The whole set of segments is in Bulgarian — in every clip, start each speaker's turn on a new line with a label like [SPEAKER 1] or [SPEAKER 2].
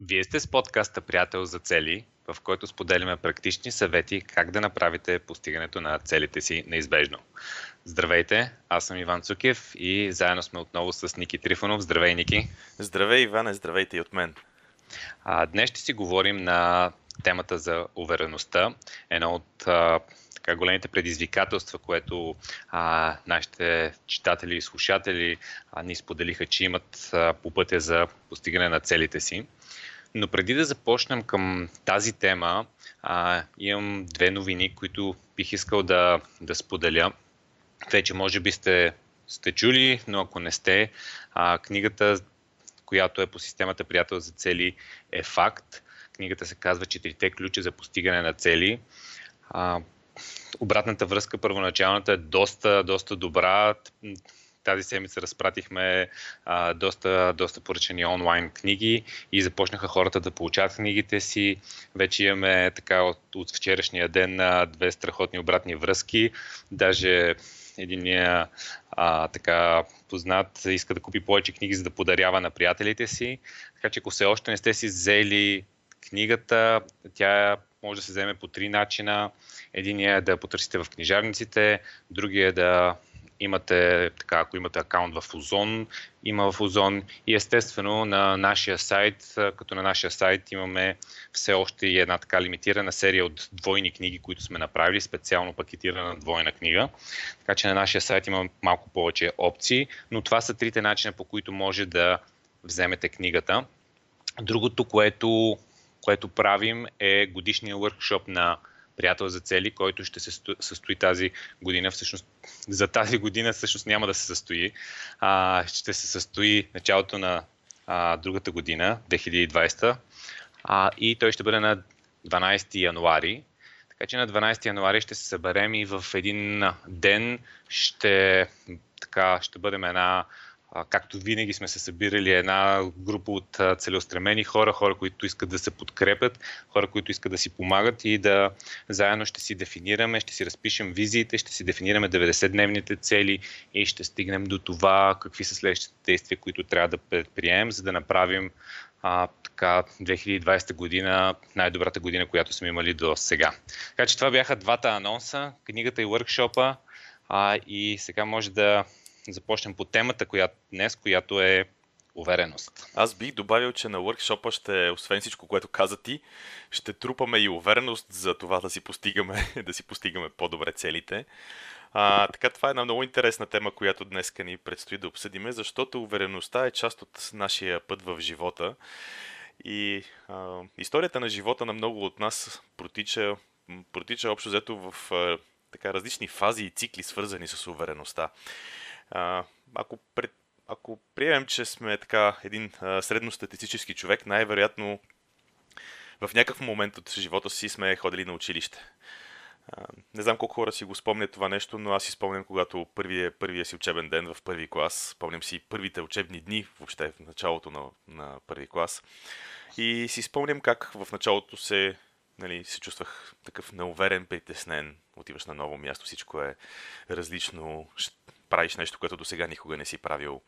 [SPEAKER 1] Вие сте с подкаста Приятел за цели, в който споделяме практични съвети как да направите постигането на целите си неизбежно. Здравейте, аз съм Иван Цукев и заедно сме отново с Ники Трифонов. Здравей, Ники!
[SPEAKER 2] Здравей, Иване, здравейте и от мен!
[SPEAKER 1] А, днес ще си говорим на темата за увереността. Едно от а, така, големите предизвикателства, което а, нашите читатели и слушатели а, ни споделиха, че имат а, по пътя за постигане на целите си. Но преди да започнем към тази тема, а, имам две новини, които бих искал да, да споделя. Вече може би сте, сте чули, но ако не сте, а, книгата, която е по системата Приятел за цели, е факт. Книгата се казва Четирите ключа за постигане на цели. А, обратната връзка, първоначалната е доста, доста добра тази седмица разпратихме а, доста, доста поръчани онлайн книги и започнаха хората да получават книгите си. Вече имаме така от, от вчерашния ден на две страхотни обратни връзки. Даже единия а, така познат иска да купи повече книги, за да подарява на приятелите си. Така че ако все още не сте си взели книгата, тя може да се вземе по три начина. Единият е да потърсите в книжарниците, другия е да имате, така, ако имате акаунт в Озон, има в Озон и естествено на нашия сайт, като на нашия сайт имаме все още и една така лимитирана серия от двойни книги, които сме направили, специално пакетирана двойна книга. Така че на нашия сайт има малко повече опции, но това са трите начина по които може да вземете книгата. Другото, което, което правим е годишния workshop на приятел за цели, който ще се състои тази година. Всъщност, за тази година всъщност няма да се състои. А, ще се състои началото на а, другата година, 2020. А, и той ще бъде на 12 януари. Така че на 12 януари ще се съберем и в един ден ще, така, ще бъдем една както винаги сме се събирали една група от целеустремени хора, хора, които искат да се подкрепят, хора, които искат да си помагат и да заедно ще си дефинираме, ще си разпишем визиите, ще си дефинираме 90-дневните цели и ще стигнем до това какви са следващите действия, които трябва да предприемем, за да направим а, така 2020 година най-добрата година, която сме имали до сега. Така че това бяха двата анонса, книгата и въркшопа а, и сега може да започнем по темата която, днес, която е увереност.
[SPEAKER 2] Аз бих добавил, че на workshop ще, освен всичко, което каза ти, ще трупаме и увереност за това да си постигаме, да си постигаме по-добре целите. А, така, това е една много интересна тема, която днес ни предстои да обсъдиме, защото увереността е част от нашия път в живота. И а, историята на живота на много от нас протича, протича общо взето в а, така, различни фази и цикли, свързани с увереността. А, ако, пред, ако приемем, че сме така един а, средностатистически човек, най-вероятно в някакъв момент от живота си сме ходили на училище. А, не знам колко хора си го спомнят това нещо, но аз си спомням, когато първия, първия си учебен ден в първи клас, спомням си първите учебни дни, въобще в началото на, на първи клас. И си спомням как в началото се, нали, се чувствах такъв неуверен, притеснен. Отиваш на ново място, всичко е различно, правиш нещо, което до сега никога не си правил.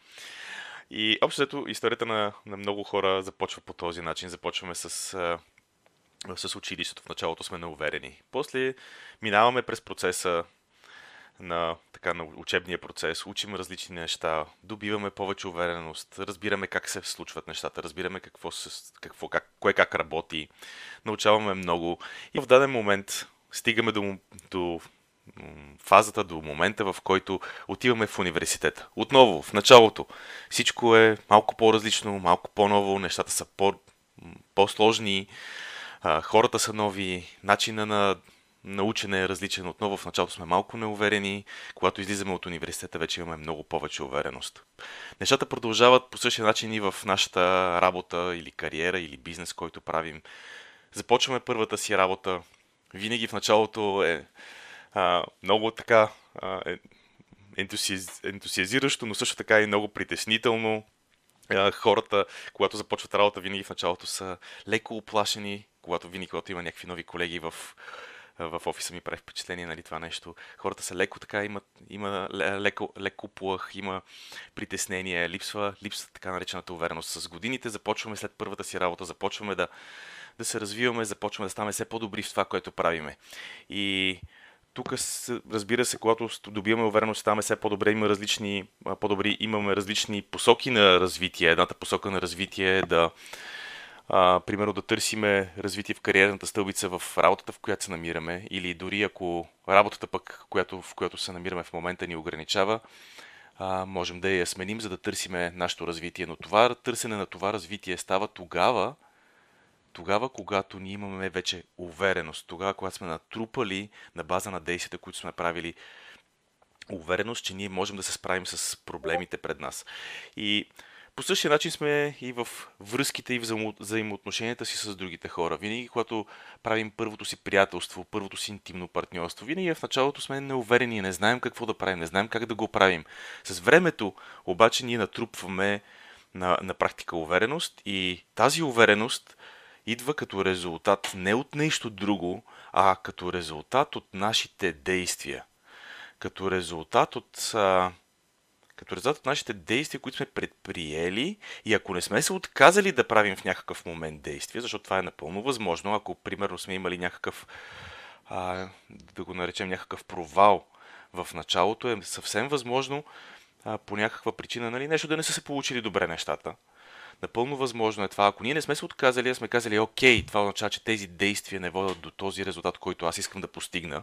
[SPEAKER 2] И общо историята на, на много хора започва по този начин. Започваме с, с училището. В началото сме неуверени. После минаваме през процеса на, така, на учебния процес, учим различни неща, добиваме повече увереност, разбираме как се случват нещата, разбираме какво, се, какво как, кое как работи, научаваме много и в даден момент стигаме до, до фазата до момента, в който отиваме в университета. Отново, в началото, всичко е малко по-различно, малко по-ново, нещата са по- по-сложни, хората са нови, начина на научене е различен. Отново в началото сме малко неуверени, когато излизаме от университета вече имаме много повече увереност. Нещата продължават по същия начин и в нашата работа или кариера или бизнес, който правим. Започваме първата си работа. Винаги в началото е а, много така а, е, ентусиаз, ентусиазиращо, но също така и много притеснително. А, хората, когато започват работа, винаги в началото са леко оплашени, когато винаги, когато има някакви нови колеги в в офиса ми прави впечатление нали, това нещо. Хората са леко така, имат, има леко, леко плъх, има притеснение, липсва, липсва така наречената увереност. С годините започваме след първата си работа, започваме да, да се развиваме, започваме да ставаме все по-добри в това, което правиме. И тук, разбира се, когато добиваме увереност, ставаме все по-добре, има различни, по-добри, имаме различни посоки на развитие. Едната посока на развитие е да, а, примерно, да търсиме развитие в кариерната стълбица в работата, в която се намираме, или дори ако работата пък, която, в която се намираме в момента, ни ограничава, а, можем да я сменим, за да търсиме нашето развитие. Но това търсене на това развитие става тогава, тогава, когато ние имаме вече увереност, тогава, когато сме натрупали на база на действията, които сме правили, увереност, че ние можем да се справим с проблемите пред нас. И по същия начин сме и в връзките и в взаимоотношенията си с другите хора. Винаги, когато правим първото си приятелство, първото си интимно партньорство, винаги в началото сме неуверени, не знаем какво да правим, не знаем как да го правим. С времето обаче ние натрупваме на, на практика увереност и тази увереност идва като резултат не от нещо друго, а като резултат от нашите действия. Като резултат от, а, като резултат от нашите действия, които сме предприели и ако не сме се отказали да правим в някакъв момент действия, защото това е напълно възможно, ако примерно сме имали някакъв, а, да го наречем някакъв провал в началото, е съвсем възможно а, по някаква причина нали, нещо да не са се получили добре нещата. Напълно възможно е това. Ако ние не сме се отказали, а сме казали, окей, това означава, че тези действия не водят до този резултат, който аз искам да постигна,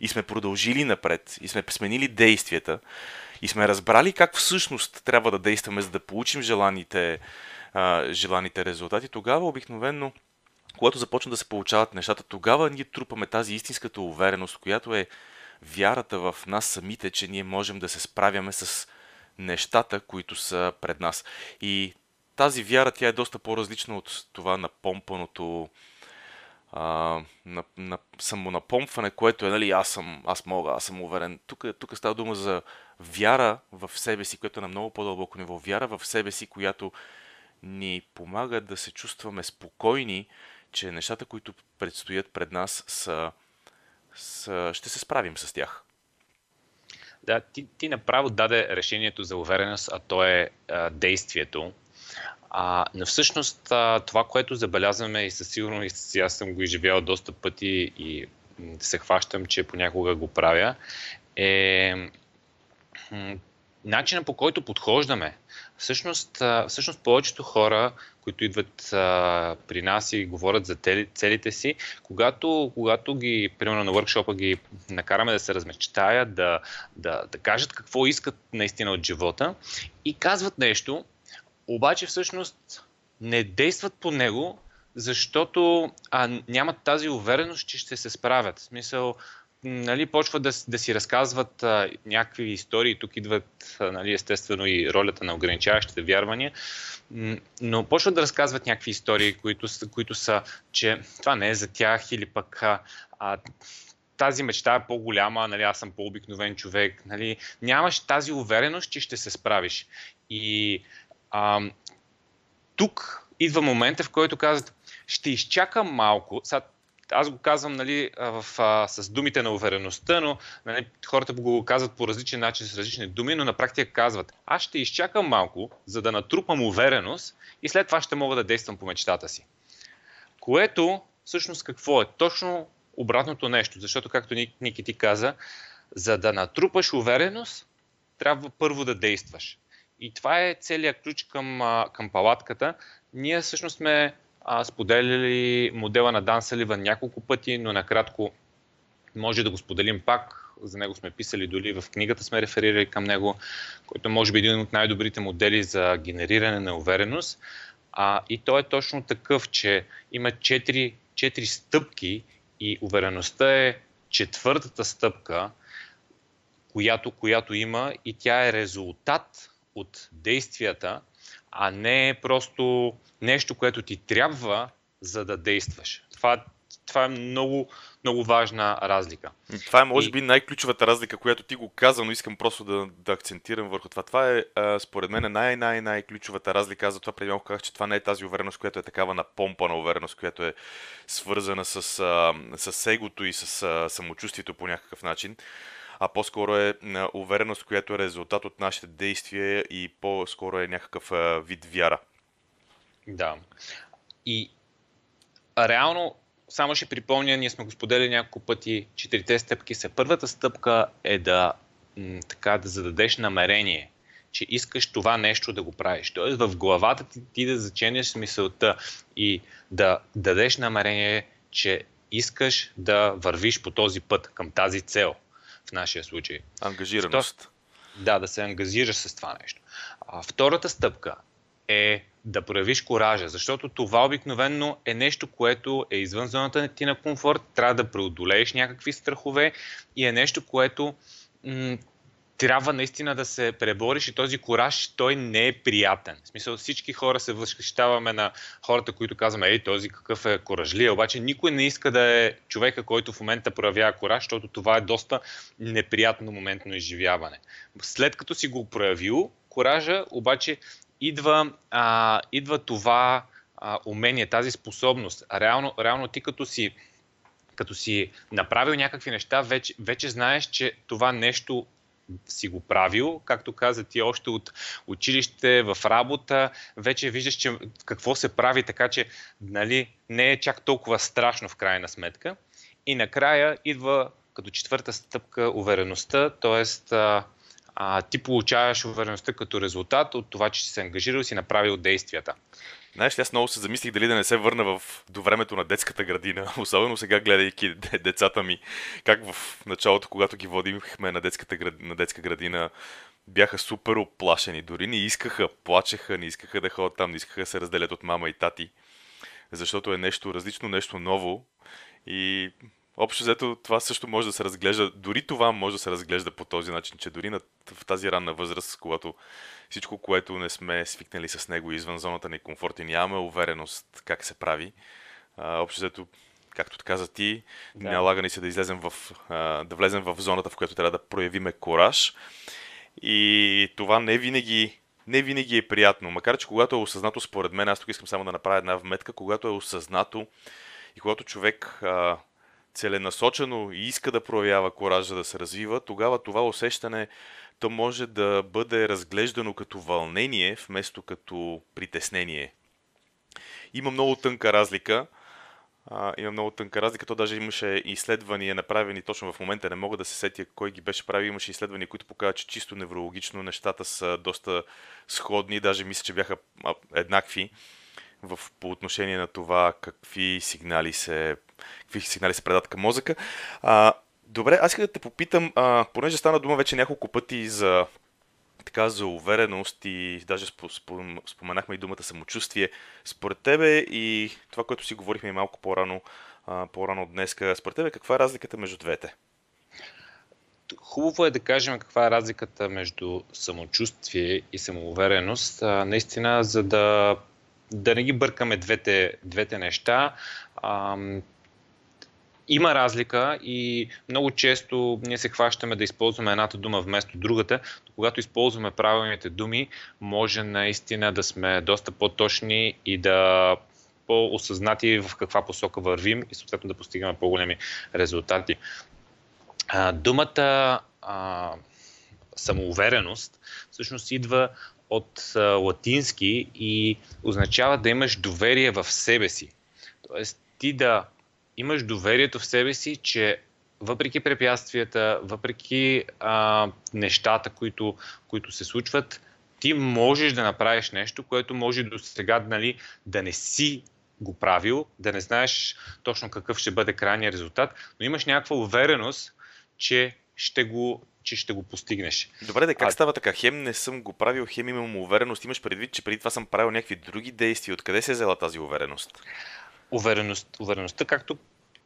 [SPEAKER 2] и сме продължили напред, и сме сменили действията, и сме разбрали как всъщност трябва да действаме, за да получим желаните, а, желаните резултати, тогава обикновено когато започнат да се получават нещата, тогава ние трупаме тази истинската увереност, която е вярата в нас самите, че ние можем да се справяме с нещата, които са пред нас. И тази вяра тя е доста по-различна от това на помпаното а, на, на самонапомпване, което е, нали, аз съм, аз мога, аз съм уверен. Тук, тук става дума за вяра в себе си, която е на много по-дълбоко ниво. Вяра в себе си, която ни помага да се чувстваме спокойни, че нещата, които предстоят пред нас, са, са ще се справим с тях.
[SPEAKER 1] Да, ти, ти направо даде решението за увереност, а то е а, действието. А, но всъщност а, това, което забелязваме и със сигурност аз съм го изживял доста пъти и се хващам, че понякога го правя, е начина по който подхождаме. Всъщност, всъщност повечето хора, които идват а, при нас и говорят за целите си, когато, когато ги, примерно на въркшопа, ги накараме да се размечтаят, да, да, да кажат какво искат наистина от живота и казват нещо, обаче всъщност не действат по него, защото а, нямат тази увереност, че ще се справят. В смисъл, нали, почват да, да си разказват а, някакви истории, тук идват а, нали, естествено и ролята на ограничаващите вярвания, но почват да разказват някакви истории, които, които са, че това не е за тях или пък а, а, тази мечта е по-голяма, нали, аз съм по-обикновен човек, нали, нямаш тази увереност, че ще се справиш. И а, тук идва момента, в който казват, ще изчакам малко. Сега, аз го казвам нали, в, а, с думите на увереността, но нали, хората го казват по различен начин, с различни думи, но на практика казват, аз ще изчакам малко, за да натрупам увереност и след това ще мога да действам по мечтата си. Което всъщност какво е? Точно обратното нещо, защото както Ники ти каза, за да натрупаш увереност, трябва първо да действаш. И това е целият ключ към, към палатката. Ние всъщност сме а, споделили модела на Дан Саливан няколко пъти, но накратко може да го споделим пак. За него сме писали дори в книгата сме реферирали към него, който може би е един от най-добрите модели за генериране на увереност. А, и той е точно такъв, че има четири, четири стъпки и увереността е четвъртата стъпка, която, която има и тя е резултат от действията, а не просто нещо, което ти трябва, за да действаш. Това, това е много, много важна разлика.
[SPEAKER 2] Това е, може би, най-ключовата разлика, която ти го каза, но искам просто да, да акцентирам върху това. Това е, а, според мен, най-най-най-ключовата разлика. Аз затова преди малко казах, че това не е тази увереност, която е такава на помпа на увереност, която е свързана с, а, с егото и с а, самочувствието по някакъв начин а по-скоро е увереност, която е резултат от нашите действия и по-скоро е някакъв вид вяра.
[SPEAKER 1] Да. И реално, само ще припомня, ние сме го споделили няколко пъти, четирите стъпки са. Първата стъпка е да, така, да зададеш намерение, че искаш това нещо да го правиш. Тоест в главата ти, ти да заченеш смисълта и да дадеш намерение, че искаш да вървиш по този път към тази цел в нашия случай.
[SPEAKER 2] Ангажираност.
[SPEAKER 1] Да, да се ангажираш с това нещо. А, втората стъпка е да проявиш коража, защото това обикновенно е нещо, което е извън зоната ти на комфорт, трябва да преодолееш някакви страхове и е нещо, което м- трябва наистина да се пребориш и този кораж, той не е приятен. В смисъл всички хора се възхищаваме на хората, които казваме, ей, този какъв е коражлия, обаче никой не иска да е човека, който в момента проявява кораж, защото това е доста неприятно моментно изживяване. След като си го проявил, коража, обаче идва, а, идва това а, умение, тази способност. Реално, реално ти като си като си направил някакви неща, вече, вече знаеш, че това нещо си го правил, както каза ти още от училище, в работа, вече виждаш че какво се прави, така че нали, не е чак толкова страшно в крайна сметка. И накрая идва като четвърта стъпка увереността, т.е. ти получаваш увереността като резултат от това, че си се ангажирал и си направил действията.
[SPEAKER 2] Знаеш аз много се замислих дали да не се върна в, до времето на детската градина, особено сега гледайки децата ми, как в началото, когато ги водихме на, детската, на детска градина, бяха супер оплашени, дори не искаха, плачеха, не искаха да ходят там, не искаха да се разделят от мама и тати, защото е нещо различно, нещо ново и Общо взето това също може да се разглежда, дори това може да се разглежда по този начин, че дори на, в тази ранна възраст, когато всичко, което не сме свикнали с него извън зоната ни комфорт и нямаме увереност как се прави, а, общо взето, както каза ти, да. налага ни се да излезем в, а, да влезем в зоната, в която трябва да проявиме кораж. И това не винаги не винаги е приятно. Макар, че когато е осъзнато, според мен, аз тук искам само да направя една вметка, когато е осъзнато и когато човек а, целенасочено и иска да проявява коража да се развива, тогава това усещане то може да бъде разглеждано като вълнение, вместо като притеснение. Има много тънка разлика. А, има много тънка разлика. То даже имаше изследвания направени точно в момента. Не мога да се сетя кой ги беше правил. Имаше изследвания, които показват, че чисто неврологично нещата са доста сходни. Даже мисля, че бяха еднакви в, по отношение на това какви сигнали се, какви сигнали се предат към мозъка. А, добре, аз искам да те попитам, а, понеже стана дума вече няколко пъти за така за увереност и даже споменахме и думата самочувствие. Според тебе и това, което си говорихме и малко по-рано, по-рано днес, според тебе каква е разликата между двете?
[SPEAKER 1] Хубаво е да кажем каква е разликата между самочувствие и самоувереност, наистина, за да да не ги бъркаме двете, двете неща. А, има разлика и много често ние се хващаме да използваме едната дума вместо другата, но когато използваме правилните думи, може наистина да сме доста по-точни и да по-осъзнати в каква посока вървим и съответно да постигаме по-големи резултати. А, думата а, самоувереност всъщност идва от латински и означава да имаш доверие в себе си. Тоест ти да имаш доверието в себе си, че въпреки препятствията, въпреки а, нещата, които, които се случват, ти можеш да направиш нещо, което може до сега нали, да не си го правил, да не знаеш точно какъв ще бъде крайният резултат, но имаш някаква увереност, че ще го, че ще го постигнеш.
[SPEAKER 2] Добре, да как а... става така? Хем не съм го правил, хем имам увереност. Имаш предвид, че преди това съм правил някакви други действия. Откъде се е взела тази увереност?
[SPEAKER 1] Увереност, увереността, както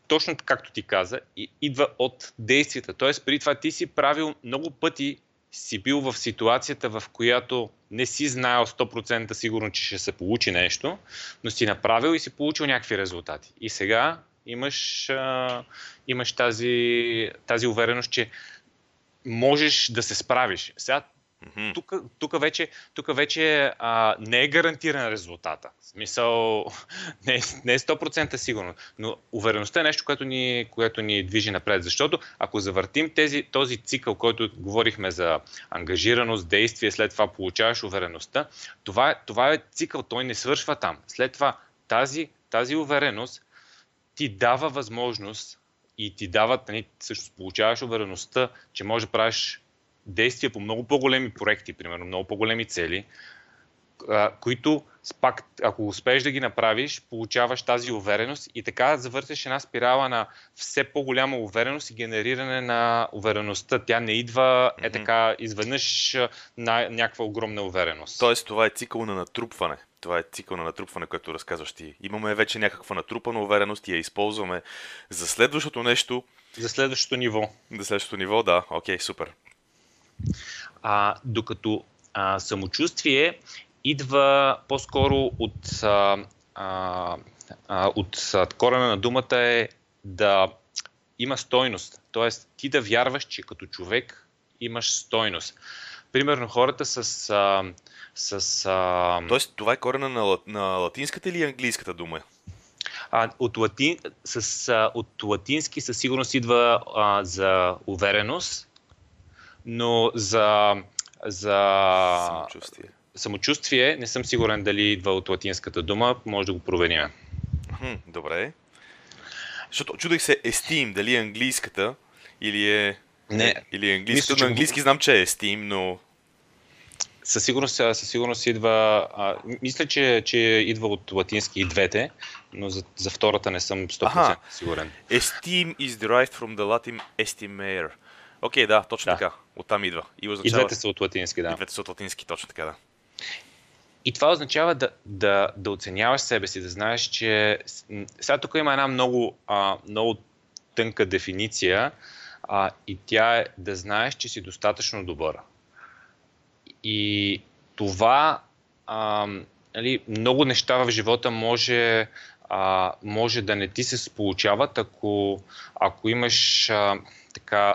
[SPEAKER 1] точно както ти каза, идва от действията. Тоест, преди това ти си правил много пъти, си бил в ситуацията, в която не си знаел 100% сигурно, че ще се получи нещо, но си направил и си получил някакви резултати. И сега имаш, а, имаш тази, тази увереност, че можеш да се справиш. Сега тук, тук вече, тук вече а, не е гарантиран резултата. В смисъл, не е, не е 100% сигурно. Но увереността е нещо, което ни, което ни движи напред. Защото ако завъртим тези, този цикъл, който говорихме за ангажираност, действие, след това получаваш увереността, това, това е цикъл, той не свършва там. След това тази, тази увереност ти дава възможност и ти дават, нали, също получаваш увереността, че можеш да правиш действия по много по-големи проекти, примерно много по-големи цели, които пак, ако успееш да ги направиш, получаваш тази увереност и така завърташ една спирала на все по-голяма увереност и генериране на увереността. Тя не идва е така изведнъж на някаква огромна увереност.
[SPEAKER 2] Тоест това е цикъл на натрупване. Това е цикъл на натрупване, което разказваш ти. Имаме вече някаква натрупана увереност и я използваме за следващото нещо.
[SPEAKER 1] За следващото ниво.
[SPEAKER 2] За следващото ниво, да. Окей, супер.
[SPEAKER 1] А, докато а, самочувствие идва по-скоро от, а, а, от корена на думата е да има стойност. Тоест ти да вярваш, че като човек имаш стойност. Примерно хората с... А, с а...
[SPEAKER 2] Тоест това е корена на, на латинската или английската дума?
[SPEAKER 1] А, от, латин, с, а, от латински със сигурност идва а, за увереност, но за, за
[SPEAKER 2] самочувствие.
[SPEAKER 1] Самочувствие не съм сигурен дали идва от латинската дума, може да го проверим.
[SPEAKER 2] Добре. Защото чудех се esteem, дали е английската или е...
[SPEAKER 1] Не.
[SPEAKER 2] Или е английската. Мисля, на английски знам, че е esteem, но...
[SPEAKER 1] Със сигурност, със сигурност идва. А, мисля, че, че идва от латински и двете, но за, за втората не съм 100% Аха. сигурен.
[SPEAKER 2] Esteem is derived from the Latin estimare. Окей, okay, да, точно да. така. Оттам идва.
[SPEAKER 1] И, означава... и двете са от латински, да.
[SPEAKER 2] И двете са от латински, точно така, да.
[SPEAKER 1] И това означава да, да, да оценяваш себе си, да знаеш, че сега тук има една много, а, много тънка дефиниция а, и тя е да знаеш, че си достатъчно добър. И това, а, нали, много неща в живота може, а, може да не ти се получават, ако, ако имаш а, така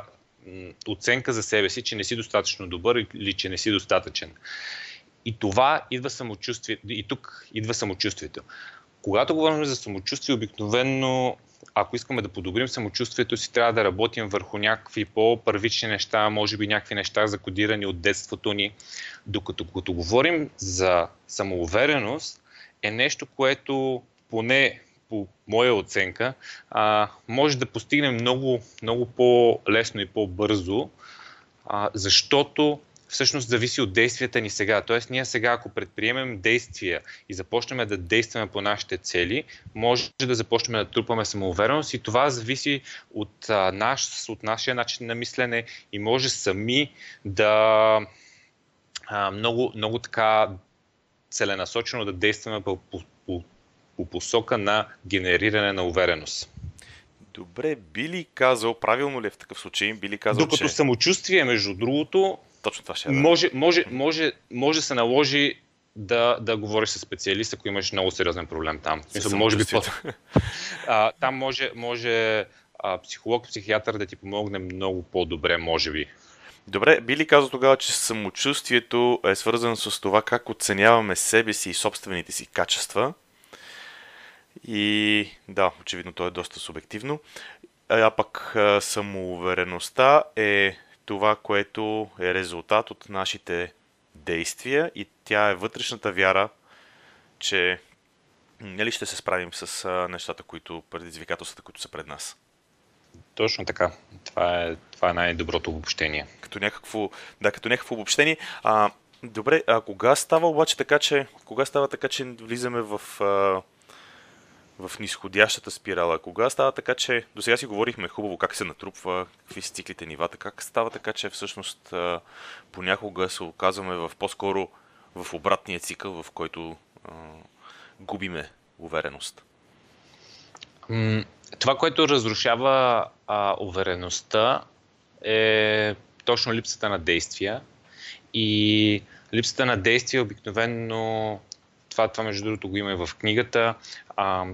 [SPEAKER 1] оценка за себе си, че не си достатъчно добър или че не си достатъчен. И това идва самочувствието. И тук идва самочувствието. Когато говорим за самочувствие, обикновенно, ако искаме да подобрим самочувствието си, трябва да работим върху някакви по-първични неща, може би някакви неща закодирани от детството ни. Докато като говорим за самоувереност, е нещо, което поне по моя оценка, а, може да постигнем много, много по-лесно и по-бързо, а, защото всъщност зависи от действията ни сега. Тоест, ние сега, ако предприемем действия и започнем да действаме по нашите цели, може да започнем да трупаме самоувереност и това зависи от, а, наш, от нашия начин на мислене и може сами да а, много, много така целенасочено да действаме по, по, по по посока на генериране на увереност.
[SPEAKER 2] Добре, би ли казал, правилно ли е в такъв случай, би ли казал,
[SPEAKER 1] Докато че... самочувствие, между другото,
[SPEAKER 2] Точно това ще е.
[SPEAKER 1] Може, може, може, може се наложи да, да говориш с специалист, ако имаш много сериозен проблем там. Мисля, може би а, там може, може а, психолог, психиатър да ти помогне много по-добре, може би.
[SPEAKER 2] Добре, би ли казал тогава, че самочувствието е свързано с това как оценяваме себе си и собствените си качества и да, очевидно то е доста субективно. А пък самоувереността е това, което е резултат от нашите действия и тя е вътрешната вяра, че нали ще се справим с нещата, които, предизвикателствата, които са пред нас.
[SPEAKER 1] Точно така. Това е, това е най-доброто обобщение.
[SPEAKER 2] Като някакво, да, като някакво обобщение. А, добре, а кога става обаче така, че, кога става така, че влизаме в а, в нисходящата спирала. Кога става така, че до сега си говорихме хубаво как се натрупва, какви са циклите нивата, как става така, че всъщност понякога се оказваме в по-скоро в обратния цикъл, в който а, губиме увереност?
[SPEAKER 1] Това, което разрушава а, увереността е точно липсата на действия. И липсата на действия обикновено това, това между другото го има и в книгата. А,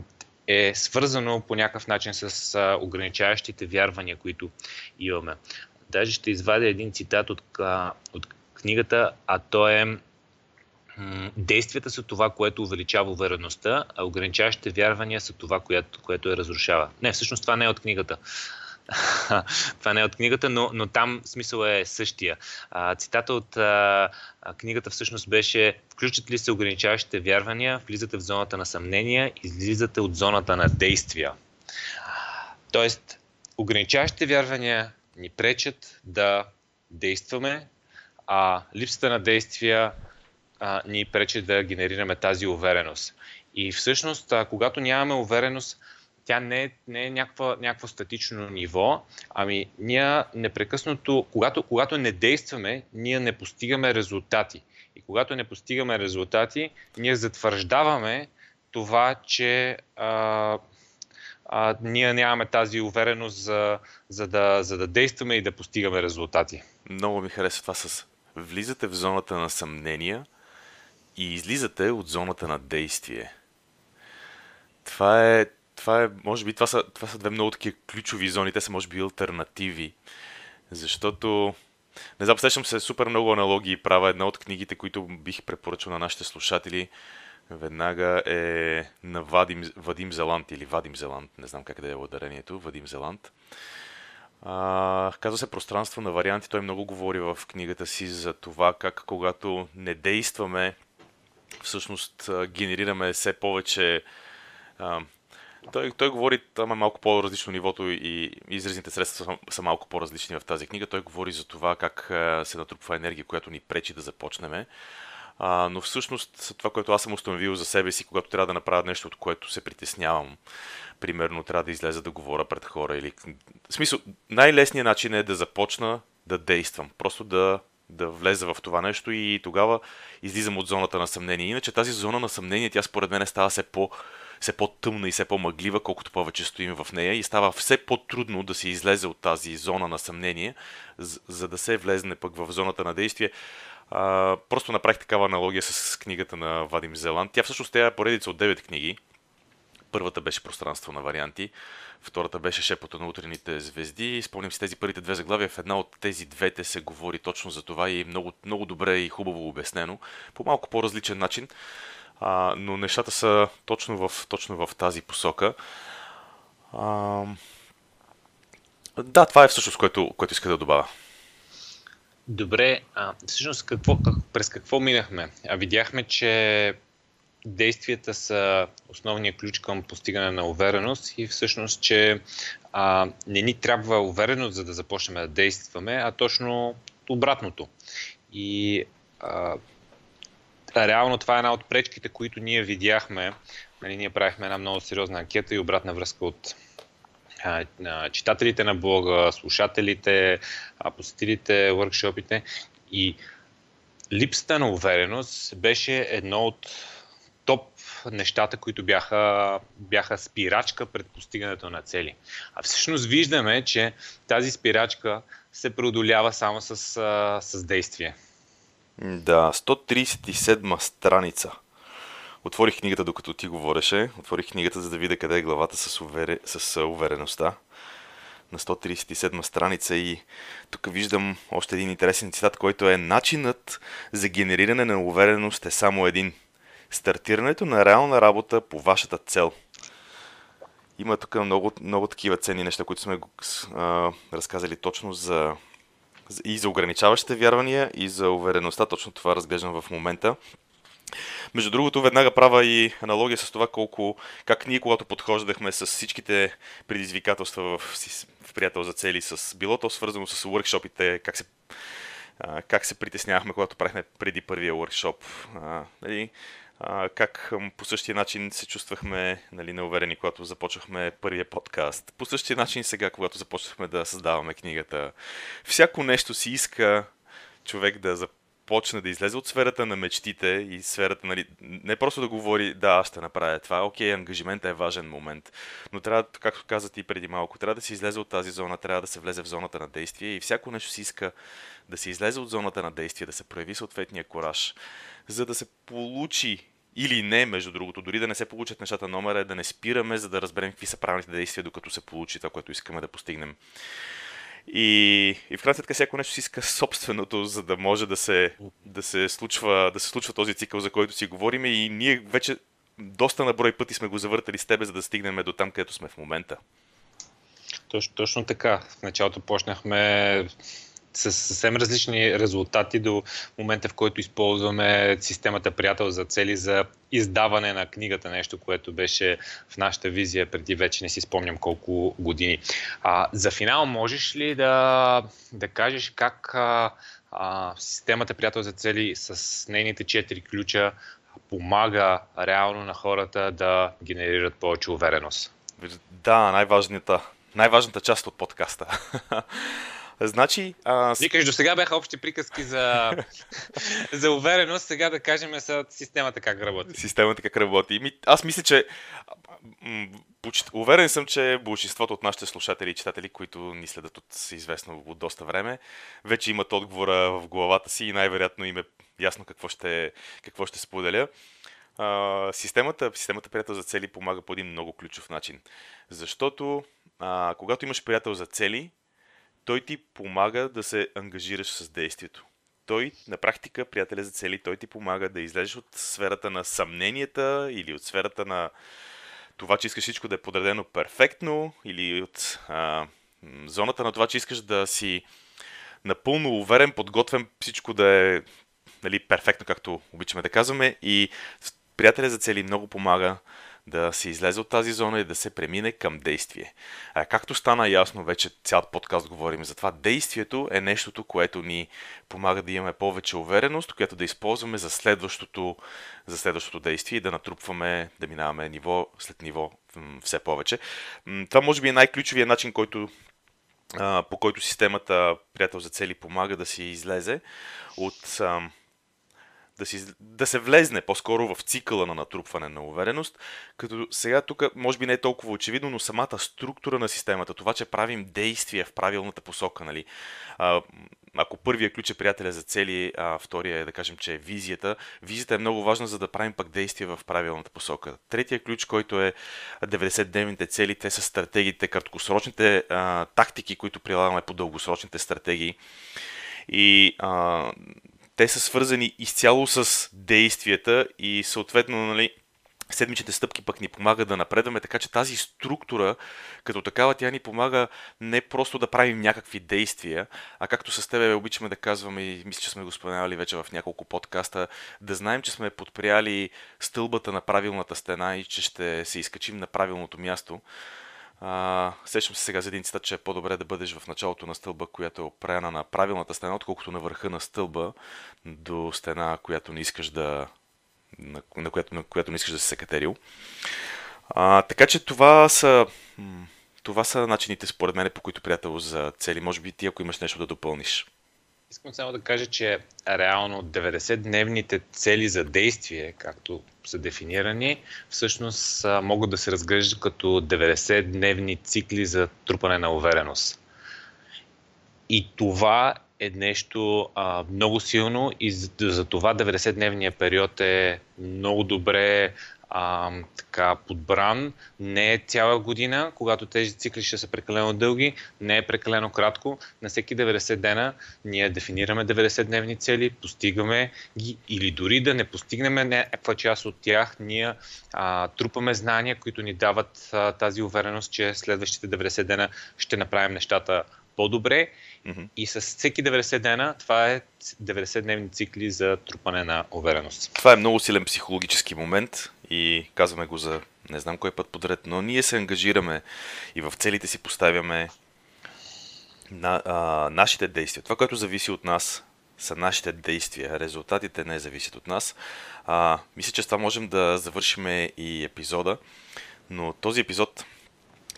[SPEAKER 1] е свързано по някакъв начин с а, ограничаващите вярвания, които имаме. Даже ще извадя един цитат от, а, от книгата, а то е действията са това, което увеличава увереността, а ограничаващите вярвания са това, което, което я разрушава. Не, всъщност това не е от книгата. това не е от книгата, но, но там смисъл е същия. А, цитата от а, книгата всъщност беше Включат ли се ограничаващите вярвания, влизате в зоната на съмнения, излизате от зоната на действия. Тоест, ограничаващите вярвания ни пречат да действаме, а липсата на действия а, ни пречи да генерираме тази увереност. И всъщност, а, когато нямаме увереност, тя не е, не е някаква, някакво статично ниво, ами ние непрекъснато, когато, когато не действаме, ние не постигаме резултати. И когато не постигаме резултати, ние затвърждаваме това, че а, а, ние нямаме тази увереност за, за, да, за да действаме и да постигаме резултати.
[SPEAKER 2] Много ми харесва това с влизате в зоната на съмнения и излизате от зоната на действие. Това е, това е може би, това са, това са две много такива ключови зони, те са може би альтернативи. Защото, не знам, се супер много аналогии правя. Една от книгите, които бих препоръчал на нашите слушатели, веднага е на Вадим, Вадим Зеланд или Вадим Зеланд, не знам как да е ударението, Вадим Зеланд. А, казва се пространство на варианти. Той много говори в книгата си за това как когато не действаме, всъщност генерираме все повече. Той, той говори, там е малко по-различно нивото и изразните средства са, са малко по-различни в тази книга. Той говори за това как се натрупва енергия, която ни пречи да започнем. А, но всъщност това, което аз съм установил за себе си, когато трябва да направя нещо, от което се притеснявам, примерно трябва да излеза да говоря пред хора или... В смисъл, най-лесният начин е да започна да действам. Просто да, да влеза в това нещо и тогава излизам от зоната на съмнение. Иначе тази зона на съмнение, тя според мен става все по все по-тъмна и все по-мъглива, колкото повече стоим в нея и става все по-трудно да се излезе от тази зона на съмнение, за да се влезне пък в зоната на действие. А, просто направих такава аналогия с книгата на Вадим Зеланд. Тя всъщност е поредица от 9 книги. Първата беше Пространство на варианти, втората беше Шепота на утрените звезди. Спомням си тези първите две заглавия. В една от тези двете се говори точно за това и е много, много добре и хубаво обяснено, по малко по-различен начин, а, но нещата са точно в, точно в тази посока. А, да, това е всъщност което, което иска да добавя.
[SPEAKER 1] Добре, а, всъщност какво, как, през какво минахме? А видяхме, че действията са основния ключ към постигане на увереност и всъщност, че а, не ни трябва увереност, за да започнем да действаме, а точно обратното. И а, реално това е една от пречките, които ние видяхме. Нали, ние правихме една много сериозна анкета и обратна връзка от на читателите на блога, слушателите, посетилите въркшопите и липсата на увереност беше едно от топ нещата, които бяха, бяха спирачка пред постигането на цели. А всъщност виждаме, че тази спирачка се преодолява само с, с действие.
[SPEAKER 2] Да, 137 страница. Отворих книгата, докато ти говореше. Отворих книгата, за да видя къде е главата с, увере... с увереността. На 137 страница и тук виждам още един интересен цитат, който е Начинът за генериране на увереност е само един. Стартирането на реална работа по вашата цел. Има тук много, много такива ценни неща, които сме а, разказали точно за и за ограничаващите вярвания, и за увереността. Точно това разглеждам в момента. Между другото, веднага правя и аналогия с това колко, как ние, когато подхождахме с всичките предизвикателства в, в приятел за цели, с било то свързано с уркшопите, как се, как се притеснявахме, когато правихме преди първия уркшоп. А, нали, как по същия начин се чувствахме нали, неуверени, когато започнахме първия подкаст. По същия начин сега, когато започнахме да създаваме книгата. Всяко нещо си иска човек да почне да излезе от сферата на мечтите и сферата, нали, не просто да говори, да, аз ще направя това, окей, ангажиментът е важен момент, но трябва, както казах и преди малко, трябва да се излезе от тази зона, трябва да се влезе в зоната на действие и всяко нещо си иска да се излезе от зоната на действие, да се прояви съответния кораж, за да се получи или не, между другото, дори да не се получат нещата номера, е да не спираме, за да разберем какви са правилните действия, докато се получи това, което искаме да постигнем. И, и в крайна сметка всяко нещо си иска собственото, за да може да се, да се, случва, да се случва този цикъл, за който си говорим. И ние вече доста на брой пъти сме го завъртали с тебе, за да стигнем до там, където сме в момента.
[SPEAKER 1] Точно, точно така. В началото почнахме с съвсем различни резултати до момента, в който използваме системата Приятел за цели за издаване на книгата, нещо, което беше в нашата визия преди вече не си спомням колко години. А, за финал можеш ли да, да кажеш как а, а, системата Приятел за цели с нейните четири ключа помага реално на хората да генерират повече увереност?
[SPEAKER 2] Да, най-важната, най-важната част от подкаста. Значи.
[SPEAKER 1] А... Викаш, до сега бяха общи приказки за, за увереност, сега да кажем за системата как работи.
[SPEAKER 2] Системата как работи. Ми, аз мисля, че. Уверен съм, че большинството от нашите слушатели и читатели, които ни следят от известно от доста време, вече имат отговора в главата си и най-вероятно им е ясно какво ще, какво ще споделя. Uh, системата, системата приятел за цели помага по един много ключов начин. Защото uh, когато имаш приятел за цели, той ти помага да се ангажираш с действието. Той, на практика, приятеля за цели, той ти помага да излезеш от сферата на съмненията или от сферата на това, че искаш всичко да е подредено перфектно или от а, зоната на това, че искаш да си напълно уверен, подготвен всичко да е нали, перфектно, както обичаме да казваме. И приятеля за цели много помага да се излезе от тази зона и да се премине към действие. А, както стана ясно, вече цял подкаст говорим за това, действието е нещото, което ни помага да имаме повече увереност, което да използваме за следващото, за следващото действие и да натрупваме, да минаваме ниво след ниво все повече. Това може би е най-ключовия начин, който по който системата Приятел за цели помага да си излезе от да, си, да се влезне по-скоро в цикъла на натрупване на увереност, като сега тук може би не е толкова очевидно, но самата структура на системата, това, че правим действия в правилната посока, нали? А, ако първия ключ е приятеля за цели, а втория е да кажем, че е визията. Визията е много важна, за да правим пък действия в правилната посока. Третия ключ, който е 90-дневните цели, те са стратегиите, краткосрочните а, тактики, които прилагаме по дългосрочните стратегии. И а, те са свързани изцяло с действията и съответно, нали, седмичните стъпки пък ни помагат да напредваме, така че тази структура, като такава, тя ни помага не просто да правим някакви действия, а както с тебе обичаме да казваме и мисля, че сме го споменали вече в няколко подкаста, да знаем, че сме подприяли стълбата на правилната стена и че ще се изкачим на правилното място. Сещам се сега за един цитат, че е по-добре да бъдеш в началото на стълба, която е опряна на правилната стена, отколкото на върха на стълба до стена, която не искаш да, на, на, която, на която не искаш да се катерил. А, така че това са, това са начините, според мен, по които приятел за цели. Може би ти, ако имаш нещо да допълниш.
[SPEAKER 1] Искам само да кажа, че реално 90-дневните цели за действие, както са дефинирани, всъщност могат да се разглеждат като 90-дневни цикли за трупане на увереност. И това е нещо а, много силно и за, за това 90-дневния период е много добре а, така подбран. Не е цяла година, когато тези цикли ще са прекалено дълги, не е прекалено кратко. На всеки 90 дена ние дефинираме 90-дневни цели, постигаме ги или дори да не постигнем някаква част от тях, ние а, трупаме знания, които ни дават а, тази увереност, че следващите 90 дена ще направим нещата по-добре Mm-hmm. И с всеки 90 дена, това е 90-дневни цикли за трупане на увереност.
[SPEAKER 2] Това е много силен психологически момент и казваме го за не знам кой път подред, но ние се ангажираме и в целите си поставяме на, а, нашите действия. Това, което зависи от нас, са нашите действия. Резултатите не зависят от нас. А, мисля, че с това можем да завършим и епизода, но този епизод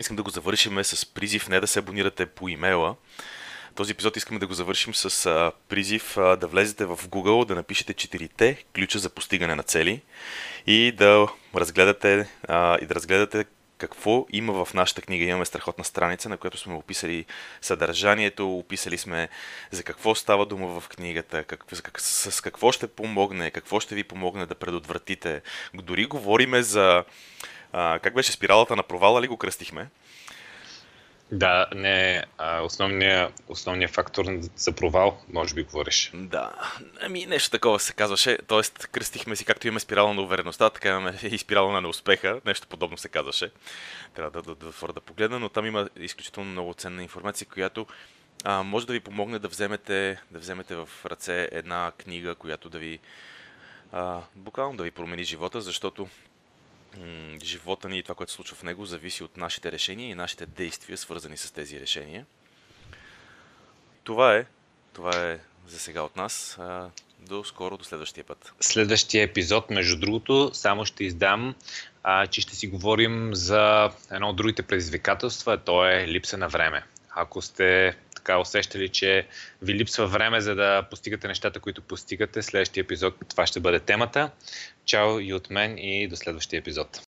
[SPEAKER 2] искам да го завършим с призив не да се абонирате по имейла, този епизод искаме да го завършим с а, призив а, да влезете в Google, да напишете четирите ключа за постигане на цели и да разгледате, а, и да разгледате какво има в нашата книга. Имаме страхотна страница, на която сме описали съдържанието, описали сме за какво става дума в книгата, как, как, с какво ще помогне, какво ще ви помогне да предотвратите. Дори говориме за а, как беше спиралата на провала ли го кръстихме?
[SPEAKER 1] Да, не, основният основния фактор за провал, може би говориш.
[SPEAKER 2] Да, ами нещо такова се казваше, т.е. кръстихме си, както имаме спирала на увереността, така имаме и спирала на неуспеха, нещо подобно се казваше. Трябва да, да, да, да погледна, но там има изключително много ценна информация, която а, може да ви помогне да вземете, да вземете в ръце една книга, която да ви а, буквално да ви промени живота, защото живота ни и това, което се случва в него, зависи от нашите решения и нашите действия, свързани с тези решения. Това е. Това е за сега от нас. До скоро, до следващия път.
[SPEAKER 1] Следващия епизод, между другото, само ще издам, а, че ще си говорим за едно от другите предизвикателства, то е липса на време. Ако сте така усещали, че ви липсва време за да постигате нещата, които постигате, следващия епизод това ще бъде темата. Чао и от мен и до следващия епизод.